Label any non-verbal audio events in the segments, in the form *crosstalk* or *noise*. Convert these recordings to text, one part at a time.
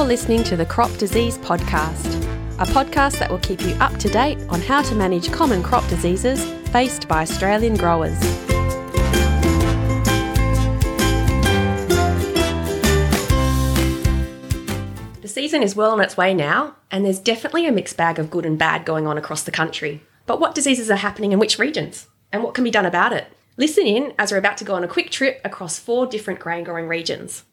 You're listening to the Crop Disease Podcast, a podcast that will keep you up to date on how to manage common crop diseases faced by Australian growers. The season is well on its way now, and there's definitely a mixed bag of good and bad going on across the country. But what diseases are happening in which regions? And what can be done about it? Listen in as we're about to go on a quick trip across four different grain growing regions.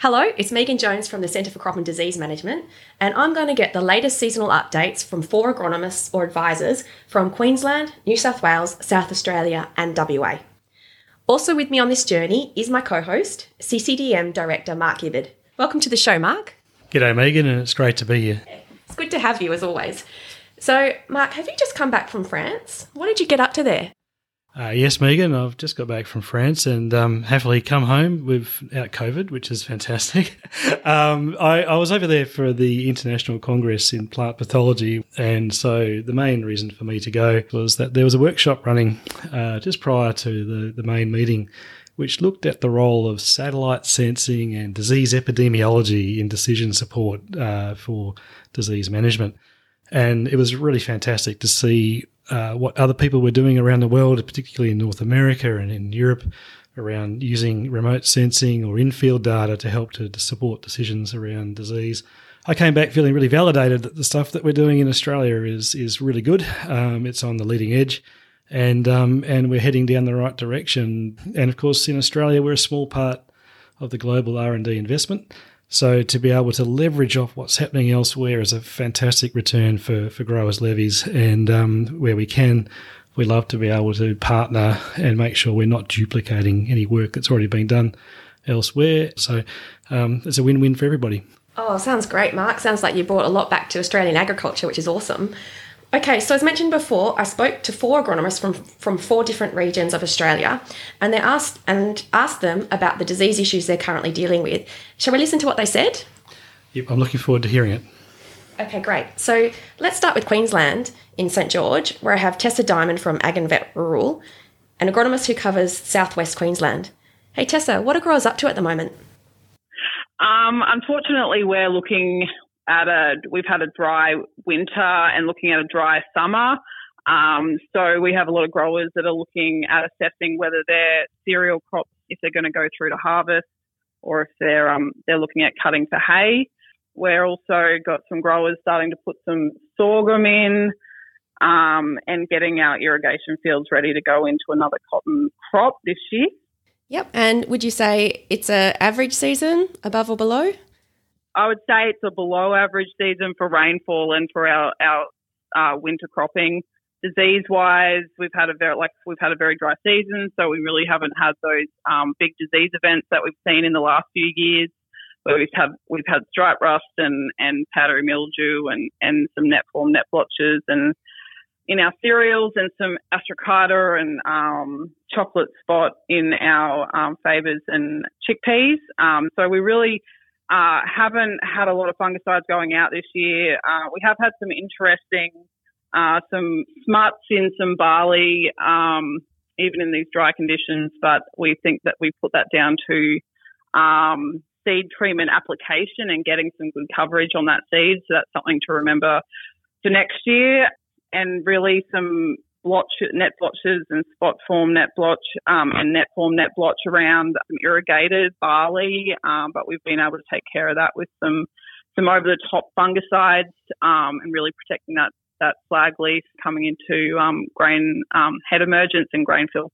Hello, it's Megan Jones from the Centre for Crop and Disease Management, and I'm going to get the latest seasonal updates from four agronomists or advisors from Queensland, New South Wales, South Australia, and WA. Also with me on this journey is my co host, CCDM Director Mark Gibberd. Welcome to the show, Mark. G'day, Megan, and it's great to be here. It's good to have you as always. So, Mark, have you just come back from France? What did you get up to there? Uh, yes, Megan, I've just got back from France and um, happily come home without COVID, which is fantastic. *laughs* um, I, I, was over there for the International Congress in Plant Pathology, and so the main reason for me to go was that there was a workshop running uh, just prior to the, the main meeting, which looked at the role of satellite sensing and disease epidemiology in decision support uh, for disease management. And it was really fantastic to see uh, what other people were doing around the world, particularly in North America and in Europe, around using remote sensing or in-field data to help to, to support decisions around disease. I came back feeling really validated that the stuff that we're doing in Australia is is really good. Um, it's on the leading edge, and um, and we're heading down the right direction. And of course, in Australia, we're a small part of the global R and D investment. So to be able to leverage off what's happening elsewhere is a fantastic return for, for growers levies. And um, where we can, we love to be able to partner and make sure we're not duplicating any work that's already been done elsewhere. So um, it's a win-win for everybody. Oh, sounds great, Mark. Sounds like you brought a lot back to Australian agriculture, which is awesome. Okay, so as mentioned before, I spoke to four agronomists from, from four different regions of Australia, and they asked and asked them about the disease issues they're currently dealing with. Shall we listen to what they said? Yep, I'm looking forward to hearing it. Okay, great. So let's start with Queensland in St George, where I have Tessa Dimond from AGnVET Rural, an agronomist who covers southwest Queensland. Hey Tessa, what are growers up to at the moment? Um, unfortunately, we're looking at a we've had a dry winter and looking at a dry summer. Um, so we have a lot of growers that are looking at assessing whether their cereal crops, if they're going to go through to harvest, or if they're um, they're looking at cutting for hay. We're also got some growers starting to put some sorghum in um, and getting our irrigation fields ready to go into another cotton crop this year. Yep. And would you say it's a average season, above or below? I would say it's a below average season for rainfall and for our our uh, winter cropping. Disease wise, we've had a very like we've had a very dry season, so we really haven't had those um, big disease events that we've seen in the last few years. Where we've had we've had stripe rust and and powdery mildew and and some net form net blotches and in our cereals and some ascochyta and um, chocolate spot in our um, favors and chickpeas. Um, so we really uh, haven't had a lot of fungicides going out this year. Uh, we have had some interesting, uh, some smuts in some barley, um, even in these dry conditions, but we think that we put that down to um, seed treatment application and getting some good coverage on that seed. So that's something to remember for next year. And really some blotch, net blotches and spot form net blotch um, and net form net blotch around some irrigated barley, um, but we've been able to take care of that with some some over the top fungicides um, and really protecting that that flag leaf coming into um, grain um, head emergence and grain fill.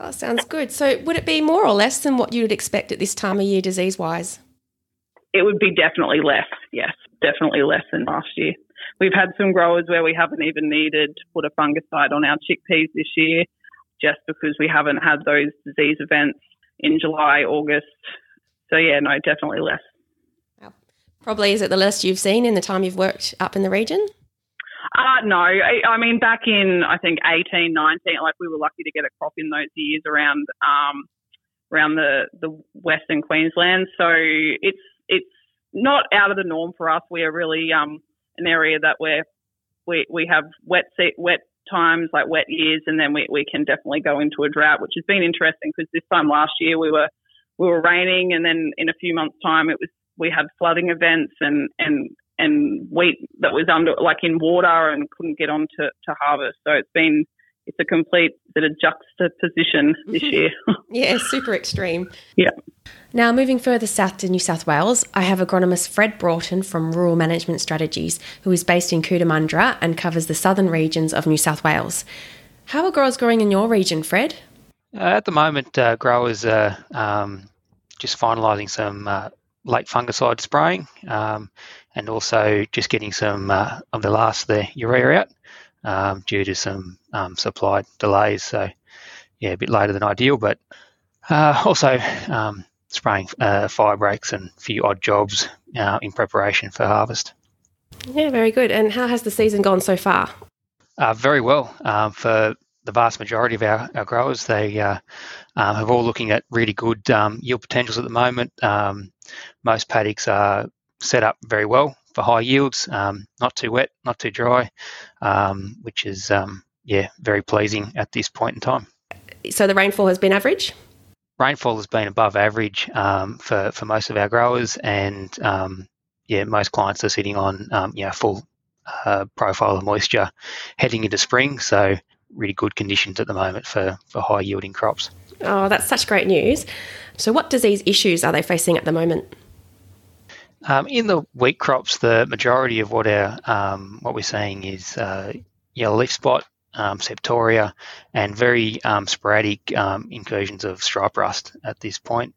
Oh, sounds good. So, would it be more or less than what you would expect at this time of year, disease wise? It would be definitely less. Yes, definitely less than last year. We've had some growers where we haven't even needed to put a fungicide on our chickpeas this year just because we haven't had those disease events in July, August. So, yeah, no, definitely less. Probably is it the less you've seen in the time you've worked up in the region? Uh, no, I, I mean, back in, I think, 18, 19, like we were lucky to get a crop in those years around, um, around the, the Western Queensland. So it's, it's not out of the norm for us. We are really, um, an area that we're, we, we have wet, wet times, like wet years, and then we, we can definitely go into a drought, which has been interesting because this time last year we were, we were raining and then in a few months time it was we had flooding events and and and wheat that was under like in water and couldn't get on to, to harvest. So it's been it's a complete bit of juxtaposition *laughs* this year. yeah, super extreme. Yeah. Now, moving further south to New South Wales, I have agronomist Fred Broughton from Rural Management Strategies, who is based in Cootamundra and covers the southern regions of New South Wales. How are growers growing in your region, Fred? Uh, at the moment, uh, growers are um, just finalising some uh, late fungicide spraying um, and also just getting some uh, of the last of the urea out um, due to some um, supply delays. So, yeah, a bit later than ideal, but uh, *laughs* also um, spraying uh, fire breaks and a few odd jobs uh, in preparation for harvest. Yeah, very good. And how has the season gone so far? Uh, very well. Um, for the vast majority of our, our growers, they uh, um, have all looking at really good um, yield potentials at the moment. most paddocks are set up very well for high yields, um, not too wet, not too dry, um, which is um, yeah very pleasing at this point in time. So the rainfall has been average. Rainfall has been above average um, for for most of our growers, and um, yeah, most clients are sitting on um, yeah full uh, profile of moisture heading into spring. So really good conditions at the moment for for high yielding crops. Oh, that's such great news. So, what disease issues are they facing at the moment? Um, in the wheat crops, the majority of what our um, what we're seeing is uh, yellow leaf spot, um, septoria, and very um, sporadic um, incursions of stripe rust at this point.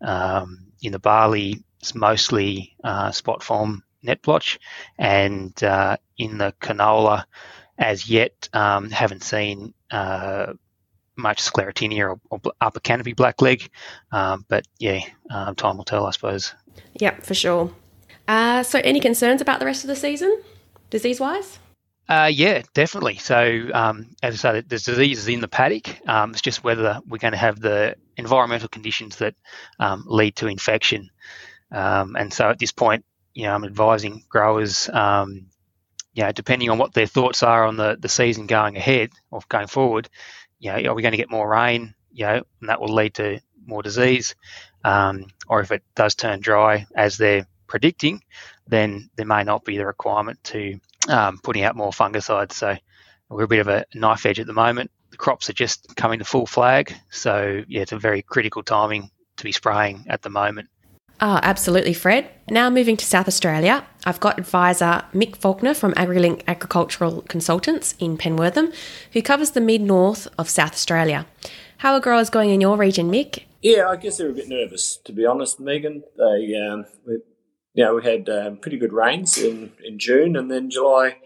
Um, in the barley, it's mostly uh, spot form net blotch, and uh, in the canola, as yet, haven't seen uh, much sclerotinia or, or, upper canopy blackleg. Um, but yeah, um, time will tell, I suppose. Yeah, for sure. Uh, so, any concerns about the rest of the season, disease wise? Uh, yeah, definitely. So, um, as I say, there's diseases in the paddock. Um, it's just whether we're going to have the environmental conditions that um, lead to infection. Um, and so, at this point, you know, I'm advising growers, um, you know, depending on what their thoughts are on the, the season going ahead or going forward, you know, are we going to get more rain? You know, and that will lead to more disease. Um, or if it does turn dry, as they're predicting, then there may not be the requirement to um, putting out more fungicides. So we're a bit of a knife edge at the moment. The crops are just coming to full flag, so yeah, it's a very critical timing to be spraying at the moment. Oh, absolutely, Fred. Now moving to South Australia, I've got advisor Mick Faulkner from Agrilink Agricultural Consultants in Penwortham, who covers the mid north of South Australia. How are growers going in your region, Mick? Yeah, I guess they're a bit nervous, to be honest, Megan. They, um, we, you know, we had um, pretty good rains in, in June and then July.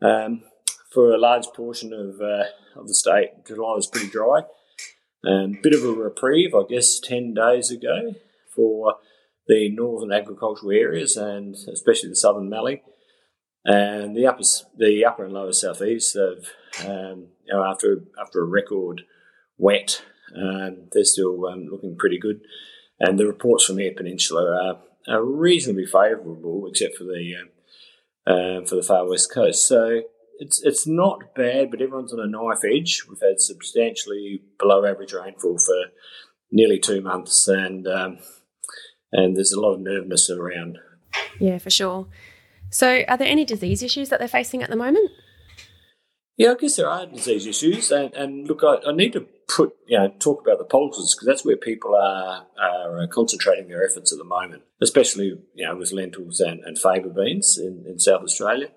Um, for a large portion of uh, of the state, July was pretty dry. Um, bit of a reprieve, I guess, ten days ago for the northern agricultural areas and especially the southern Mallee. And the upper, the upper and lower southeast have, um, you know, after after a record wet, um, they're still um, looking pretty good. And the reports from Eyre Peninsula are, are reasonably favourable, except for the uh, for the far west coast. So it's it's not bad, but everyone's on a knife edge. We've had substantially below average rainfall for nearly two months, and um, and there's a lot of nervousness around. Yeah, for sure. So, are there any disease issues that they're facing at the moment? Yeah, I guess there are disease issues, and, and look, I, I need to put you know talk about the pulses because that's where people are are uh, concentrating their efforts at the moment, especially you know with lentils and, and faba beans in, in South Australia.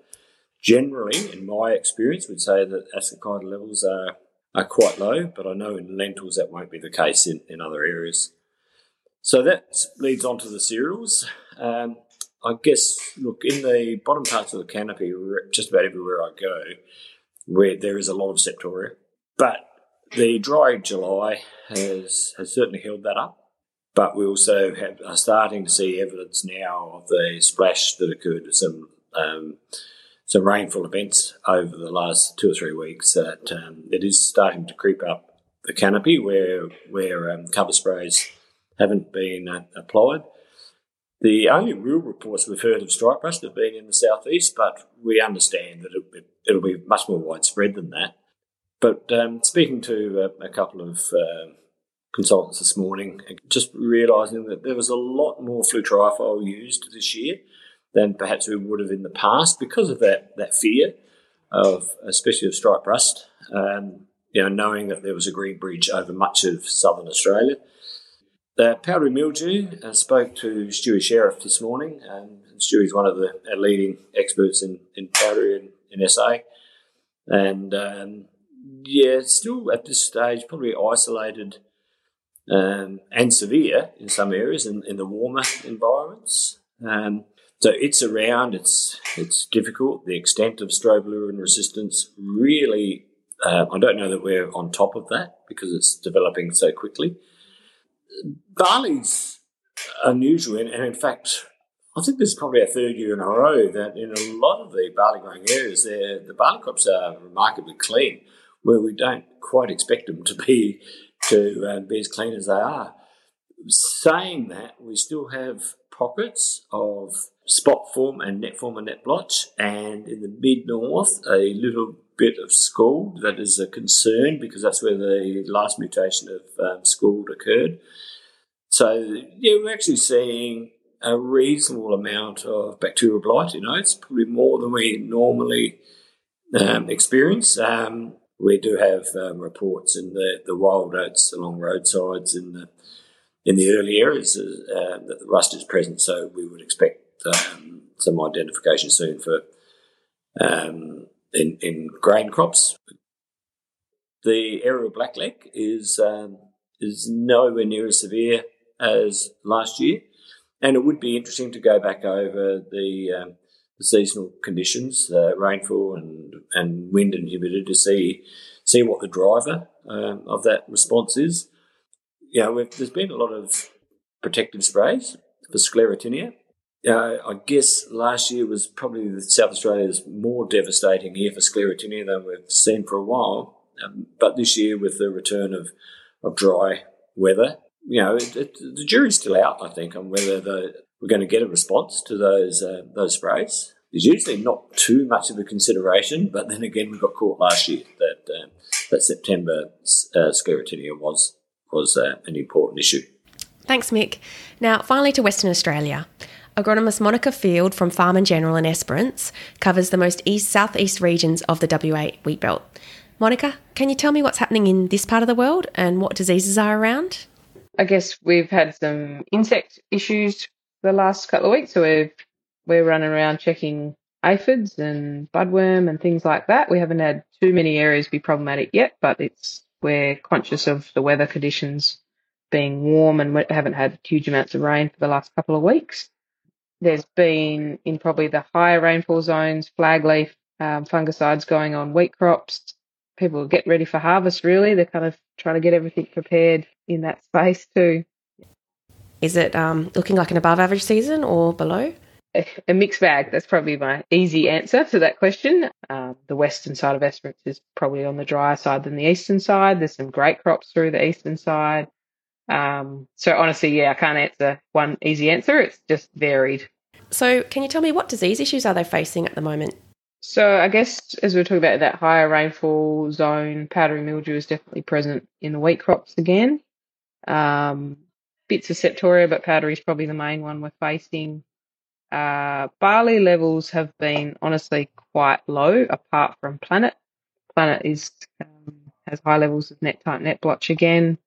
Generally, in my experience, we'd say that ascochyta levels are are quite low, but I know in lentils that won't be the case in, in other areas. So that leads on to the cereals. Um, I guess, look, in the bottom parts of the canopy, just about everywhere I go, where there is a lot of septoria. But the dry July has, has certainly held that up. But we also have, are starting to see evidence now of the splash that occurred at some um, some rainfall events over the last two or three weeks. That um, it is starting to creep up the canopy where where um, cover sprays haven't been uh, applied. The only real reports we've heard of stripe rust have been in the southeast, but we understand that it'll be, it'll be much more widespread than that. But um, speaking to a, a couple of uh, consultants this morning, just realising that there was a lot more flutriafol used this year than perhaps we would have in the past because of that, that fear of, especially of striped rust, um, you know, knowing that there was a green bridge over much of southern Australia. The powdery mildew, uh, spoke to Stewie Sheriff this morning. Um, Stewie's one of the leading experts in, in powdery in, in SA. And um, yeah, still at this stage, probably isolated um, and severe in some areas in, in the warmer environments. Um, so it's around. It's it's difficult. The extent of strobilurin resistance really. Uh, I don't know that we're on top of that because it's developing so quickly. Barley's unusual, and, and in fact, I think this is probably a third year in a row that in a lot of the barley growing areas, the barley crops are remarkably clean, where we don't quite expect them to be to uh, be as clean as they are. Saying that, we still have pockets of spot form and net form and net blotch, and in the mid north, a little bit of scald that is a concern because that's where the last mutation of um, scald occurred. So, yeah, we're actually seeing a reasonable amount of bacterial blight in oats, probably more than we normally um, experience. Um, we do have um, reports in the, the wild oats along roadsides in the in the early areas uh, that the rust is present, so we would expect um, some identification soon for um, in, in grain crops. The area of blackleg is um, is nowhere near as severe as last year, and it would be interesting to go back over the, um, the seasonal conditions, uh, rainfall and and wind and humidity to see see what the driver um, of that response is. You know, there's been a lot of protective sprays for sclerotinia. Uh, I guess last year was probably South Australia's more devastating year for sclerotinia than we've seen for a while. Um, but this year, with the return of, of dry weather, you know, it, it, the jury's still out, I think, on whether the, we're going to get a response to those uh, those sprays. There's usually not too much of a consideration, but then again, we got caught last year that um, that September uh, sclerotinia was was uh, an important issue. Thanks, Mick. Now, finally to Western Australia. Agronomist Monica Field from Farm and General in Esperance covers the most east southeast regions of the WA wheat belt. Monica, can you tell me what's happening in this part of the world and what diseases are around? I guess we've had some insect issues the last couple of weeks, so we've we're running around checking aphids and budworm and things like that. We haven't had too many areas be problematic yet, but it's we're conscious of the weather conditions being warm and we haven't had huge amounts of rain for the last couple of weeks. There's been in probably the higher rainfall zones, flag leaf um, fungicides going on wheat crops. People get ready for harvest. Really, they're kind of trying to get everything prepared in that space too. Is it um, looking like an above average season or below? a mixed bag. That's probably my easy answer to that question. Um, the western side of Esperance is probably on the drier side than the eastern side. There's some great crops through the eastern side. Um, so honestly, yeah, I can't answer one easy answer. It's just varied. So, can you tell me what disease issues are they facing at the moment? So, I guess as we are talking about that higher rainfall zone, powdery mildew is definitely present in the wheat crops again. Um, bits of septoria, but powdery is probably the main one we're facing. Uh, barley levels have been honestly quite low, apart from Planet. Planet is um, has high levels of net type net blotch again.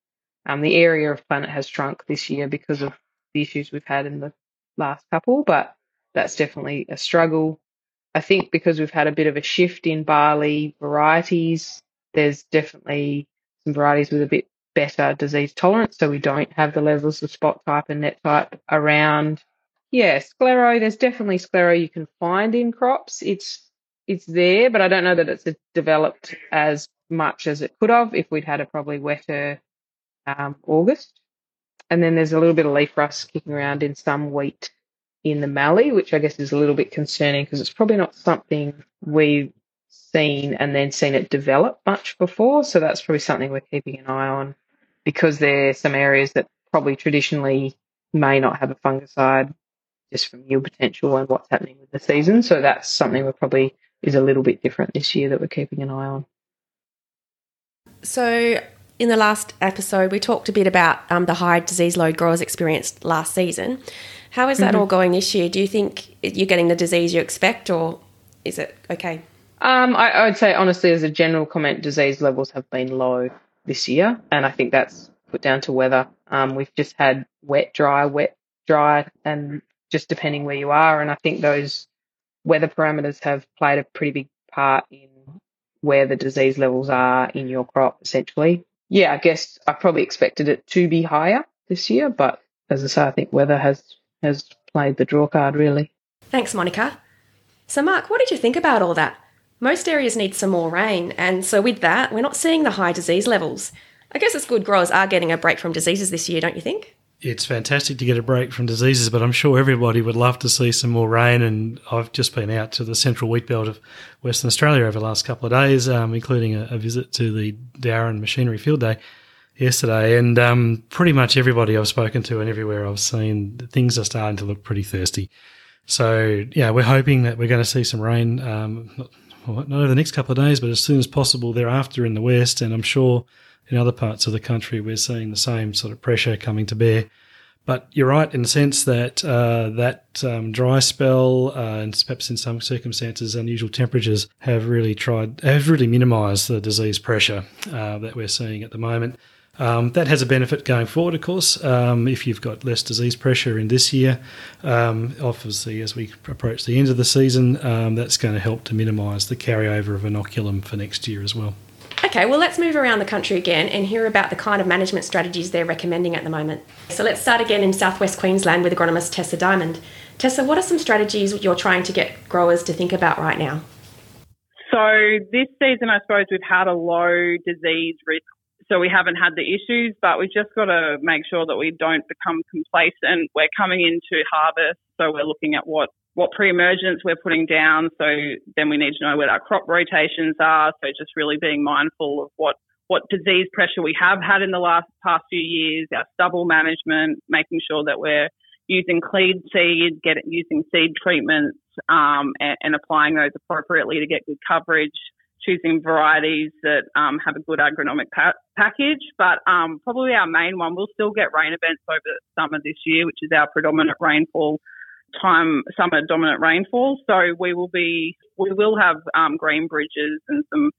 Um, the area of Planet has shrunk this year because of the issues we've had in the last couple, but that's definitely a struggle. I think because we've had a bit of a shift in barley varieties, there's definitely some varieties with a bit better disease tolerance, so we don't have the levels of spot type and net type around yeah, sclero. There's definitely sclero you can find in crops. It's it's there, but I don't know that it's developed as much as it could have if we'd had a probably wetter um, August. And then there's a little bit of leaf rust kicking around in some wheat in the mallee, which I guess is a little bit concerning because it's probably not something we've seen and then seen it develop much before. So that's probably something we're keeping an eye on because there are some areas that probably traditionally may not have a fungicide just from yield potential and what's happening with the season. So that's something we probably is a little bit different this year that we're keeping an eye on. So in the last episode, we talked a bit about um, the high disease load growers experienced last season. How is that mm-hmm. all going this year? Do you think you're getting the disease you expect, or is it okay? Um, I, I would say honestly, as a general comment, disease levels have been low this year, and I think that's put down to weather. Um, we've just had wet, dry, wet, dry, and just depending where you are, and I think those weather parameters have played a pretty big part in where the disease levels are in your crop, essentially. Yeah, I guess I probably expected it to be higher this year, but as I say, I think weather has has played the draw card really. Thanks, Monica. So, Mark, what did you think about all that? Most areas need some more rain, and so with that, we're not seeing the high disease levels. I guess it's good growers are getting a break from diseases this year, don't you think? It's fantastic to get a break from diseases, but I'm sure everybody would love to see some more rain. And I've just been out to the central wheat belt of Western Australia over the last couple of days, um, including a, a, visit to the Dowerin Machinery Field Day yesterday. And um, pretty much everybody I've spoken to and everywhere I've seen, things are starting to look pretty thirsty. So, yeah, we're hoping that we're going to see some rain. Um, not, not over the next couple of days, but as soon as possible thereafter in the west. And I'm sure in other parts of the country we're seeing the same sort of pressure coming to bear. But you're right in the sense that uh, that um, dry spell uh, and perhaps in some circumstances unusual temperatures have really tried have really minimised the disease pressure uh, that we're seeing at the moment. Um, that has a benefit going forward, of course. Um, if you've got less disease pressure in this year, um, obviously, as we approach the end of the season, um, that's going to help to minimise the carryover of inoculum for next year as well. Okay, well, let's move around the country again and hear about the kind of management strategies they're recommending at the moment. So let's start again in southwest Queensland with agronomist Tessa Dimond. Tessa, what are some strategies you're trying to get growers to think about right now? So this season, I suppose we've had a low disease risk so we haven't had the issues, but we've just got to make sure that we don't become complacent. We're coming into harvest, so we're looking at what what pre-emergence we're putting down. So then we need to know what our crop rotations are. So just really being mindful of what what disease pressure we have had in the last past few years, our stubble management, making sure that we're using clean seed, get using seed treatments, um, and, and, applying those appropriately to get good coverage choosing varieties that um, have a good agronomic pa- package. But um, probably our main one, we'll still get rain events over summer this year, which is our predominant rainfall time, summer dominant rainfall. So we will be, we will have um, green bridges and some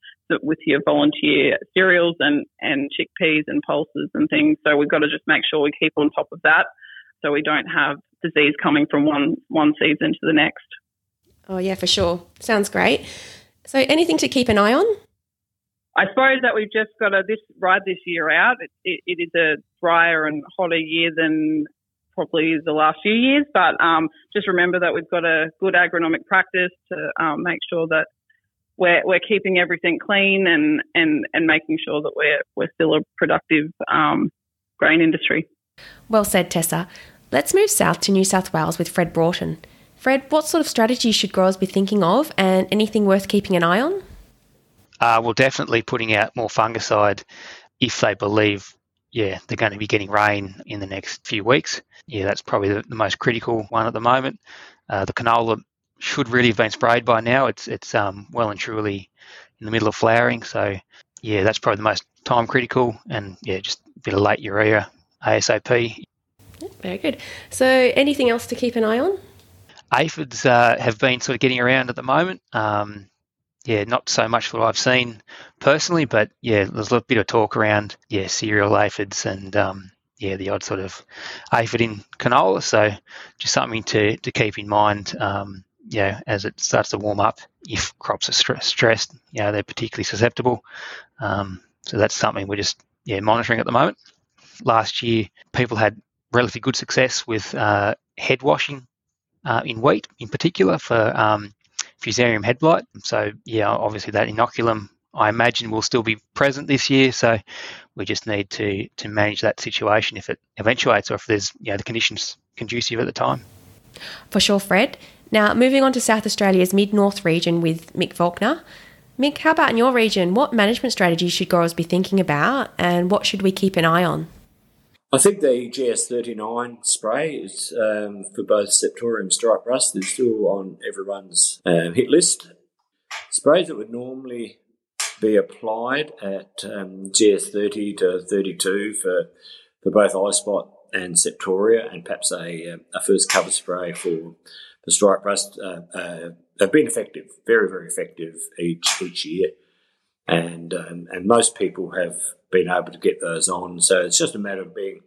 with your volunteer cereals and, and chickpeas and pulses and things. So we've got to just make sure we keep on top of that so we don't have disease coming from one, one season to the next. Oh, yeah, for sure. Sounds great. So, anything to keep an eye on? I suppose that we've just got to this ride this year out. It, it, it is a drier and hotter year than probably the last few years, but um, just remember that we've got a good agronomic practice to um, make sure that we're, we're keeping everything clean and, and, and making sure that we're, we're still a productive um, grain industry. Well said, Tessa. Let's move south to New South Wales with Fred Broughton. Fred, what sort of strategies should growers be thinking of and anything worth keeping an eye on? Uh, well, definitely putting out more fungicide if they believe, yeah, they're going to be getting rain in the next few weeks. Yeah, that's probably the, the most critical one at the moment. Uh, the canola should really have been sprayed by now. It's it's um, well and truly in the middle of flowering, so yeah, that's probably the most time critical. And yeah, just a bit of late urea ASAP. Very good. So, anything else to keep an eye on? aphids uh, have been sort of getting around at the moment. Um, yeah, not so much what I've seen personally, but yeah, there's a bit of talk around yeah cereal aphids and um, yeah the odd sort of aphid in canola. So just something to to keep in mind. Um, yeah, as it starts to warm up, if crops are st- stressed, you know they're particularly susceptible. Um, so that's something we're just yeah monitoring at the moment. Last year, people had relatively good success with uh, head washing uh, in wheat in particular for um, Fusarium head blight. So yeah, obviously that inoculum I imagine will still be present this year. So we just need to to manage that situation if it eventuates or if there's you know the conditions conducive at the time. For sure, Fred. Now moving on to South Australia's mid north region with Mick Faulkner. Mick, how about in your region? What management strategies should growers be thinking about, and what should we keep an eye on? I think the GS39 spray is um, for both Septoria and stripe rust is still on everyone's um, hit list. Sprays that would normally be applied at um, GS30 to 32 for, for both eyespot and Septoria, and perhaps a, a first cover spray for the stripe rust uh, uh, have been effective, very, very effective each each year. And, um, and most people have been able to get those on. So it's just a matter of being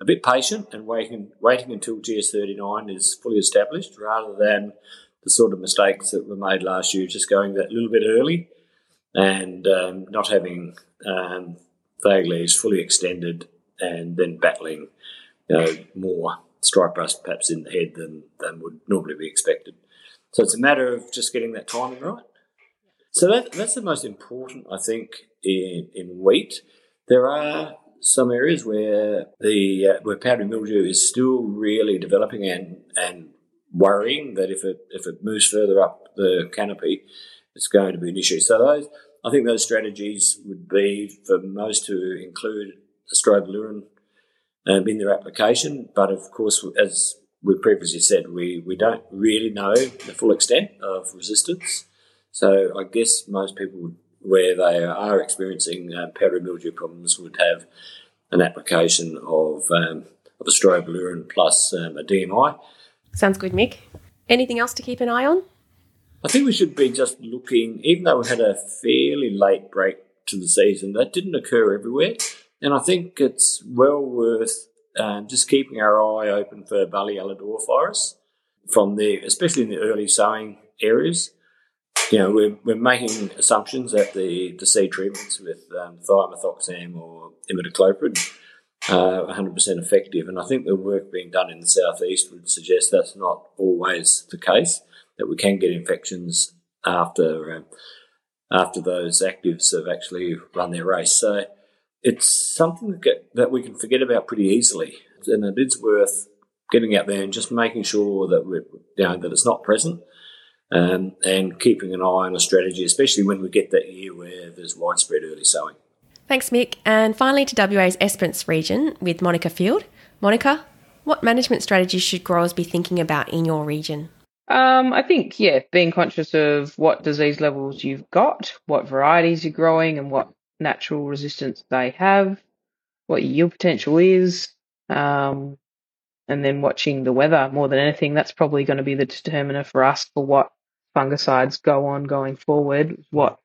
a bit patient and waiting, waiting until GS39 is fully established rather than the sort of mistakes that were made last year, just going that little bit early and um, not having um, flag leaves fully extended and then battling you know, more stripe rust perhaps in the head than, than would normally be expected. So it's a matter of just getting that timing right. So that, that's the most important, I think, in, in wheat. There are some areas where the uh, where powdery mildew is still really developing and and worrying that if it if it moves further up the canopy, it's going to be an issue. So those I think those strategies would be for most to include strobilurin um, in their application, but of course, as we previously said, we, we don't really know the full extent of resistance. So I guess most people would, where they are experiencing uh, powdery mildew problems would have an application of um, of a strobilurin plus um, a DMI. Sounds good, Mick. Anything else to keep an eye on? I think we should be just looking, even though we had a fairly late break to the season, that didn't occur everywhere. And I think it's well worth um, just keeping our eye open for barley yellow dwarf virus from the, especially in the early sowing areas. You know, we're, we're making assumptions that the, the seed treatments with um, thiamethoxam or imidacloprid are 100% effective. And I think the work being done in the southeast would suggest that's not always the case, that we can get infections after, um, after those actives have actually run their race. So it's something that, get, that we can forget about pretty easily, and it is worth getting out there and just making sure that we you know that it's not present, um, and keeping an eye on a strategy, especially when we get that year where there's widespread early sowing. Thanks, Mick. And finally, to WA's Esperance region with Monica Field. Monica, what management strategies should growers be thinking about in your region? Um, I think, yeah, being conscious of what disease levels you've got, what varieties you're growing, and what natural resistance they have, what your yield potential is, um, and then watching the weather more than anything. That's probably going to be the determiner for us for what fungicides go on going forward. What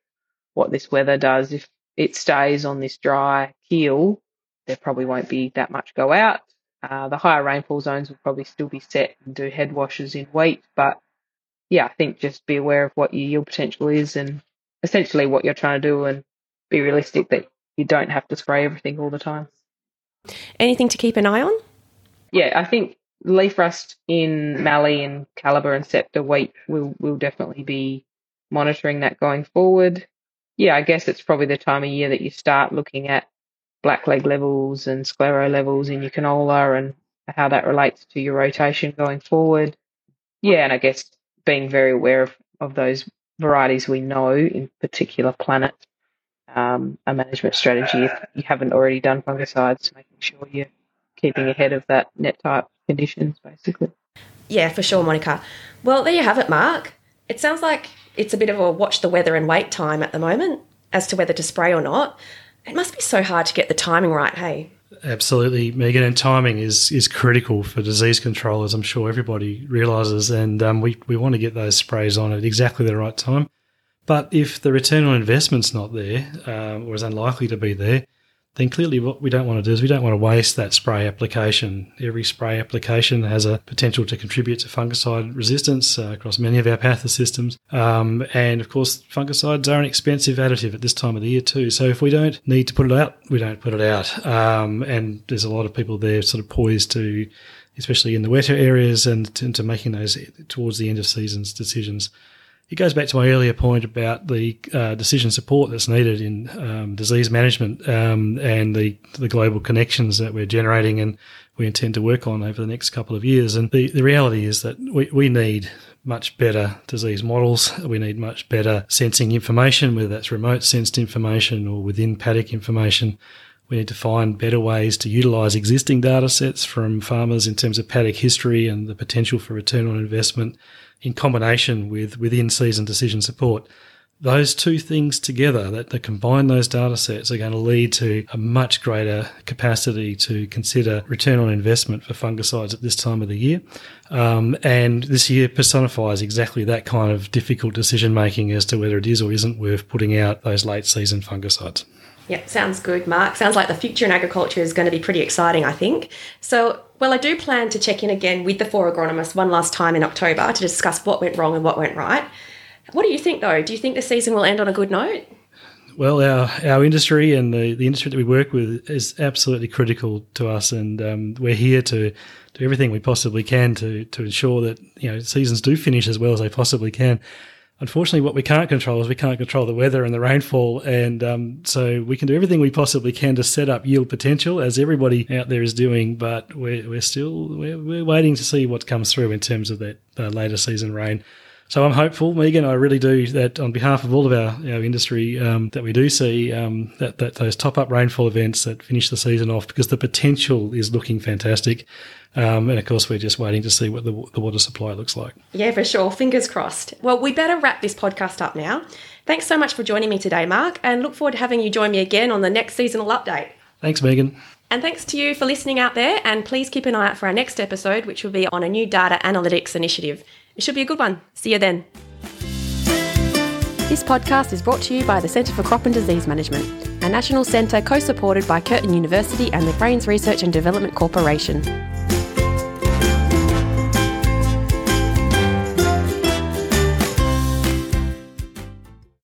what this weather does if it stays on this dry keel, there probably won't be that much go out. Uh, the higher rainfall zones will probably still be set and do head washes in wheat, but yeah, I think just be aware of what your yield potential is and essentially what you're trying to do and be realistic that you don't have to spray everything all the time. Anything to keep an eye on? Yeah, I think leaf rust in Mallee and Calibre and Scepter wheat will will definitely be monitoring that going forward. Yeah, I guess it's probably the time of year that you start looking at blackleg levels and sclero levels in your canola and how that relates to your rotation going forward. Yeah, and I guess being very aware of, of those varieties we know in particular planets um, a management strategy if you haven't already done fungicides, making sure you're keeping ahead of that net type conditions, basically. Yeah, for sure, Monica. Well, there you have it, Mark. It sounds like it's a bit of a watch the weather and wait time at the moment as to whether to spray or not. It must be so hard to get the timing right, hey? Absolutely, Megan. And timing is is critical for disease control, as I'm sure everybody realises. And um, we, we want to get those sprays on at exactly the right time. But if the return on investment's not there, um, or is unlikely to be there, then clearly what we don't want to do is we don't want to waste that spray application. Every spray application has a potential to contribute to fungicide resistance uh, across many of our pathosystems. Um, and of course, fungicides are an expensive additive at this time of the year too. So if we don't need to put it out, we don't put it out. Um, and there's a lot of people there sort of poised to, especially in the wetter areas and to, to making those towards the end of seasons decisions it goes back to my earlier point about the uh, decision support that's needed in um, disease management um, and the the global connections that we're generating and we intend to work on over the next couple of years. And the, the reality is that we, we need much better disease models. We need much better sensing information, whether that's remote sensed information or within paddock information. We need to find better ways to utilise existing data sets from farmers in terms of paddock history and the potential for return on investment in combination with within season decision support. those two things together, that, that combine those data sets, are going to lead to a much greater capacity to consider return on investment for fungicides at this time of the year. Um, and this year personifies exactly that kind of difficult decision making as to whether it is or isn't worth putting out those late season fungicides. Yep, sounds good, Mark. Sounds like the future in agriculture is going to be pretty exciting, I think. So, well, I do plan to check in again with the four agronomists one last time in October to discuss what went wrong and what went right. What do you think, though? Do you think the season will end on a good note? Well, our, our industry and the, the industry that we work with is absolutely critical to us, and um, we're here to do everything we possibly can to to ensure that you know seasons do finish as well as they possibly can. Unfortunately, what we can't control is we can't control the weather and the rainfall, and um, so we can do everything we possibly can to set up yield potential, as everybody out there is doing. But we're, we're still we're, we're waiting to see what comes through in terms of that uh, later season rain. So I'm hopeful, Megan. I really do that on behalf of all of our, our industry um, that we do see um, that, that those top up rainfall events that finish the season off because the potential is looking fantastic. Um, and of course, we're just waiting to see what the, the water supply looks like. Yeah, for sure. Fingers crossed. Well, we better wrap this podcast up now. Thanks so much for joining me today, Mark, and look forward to having you join me again on the next seasonal update. Thanks, Megan. And thanks to you for listening out there. And please keep an eye out for our next episode, which will be on a new data analytics initiative. It should be a good one. See you then. This podcast is brought to you by the Centre for Crop and Disease Management, a national centre co supported by Curtin University and the Grains Research and Development Corporation.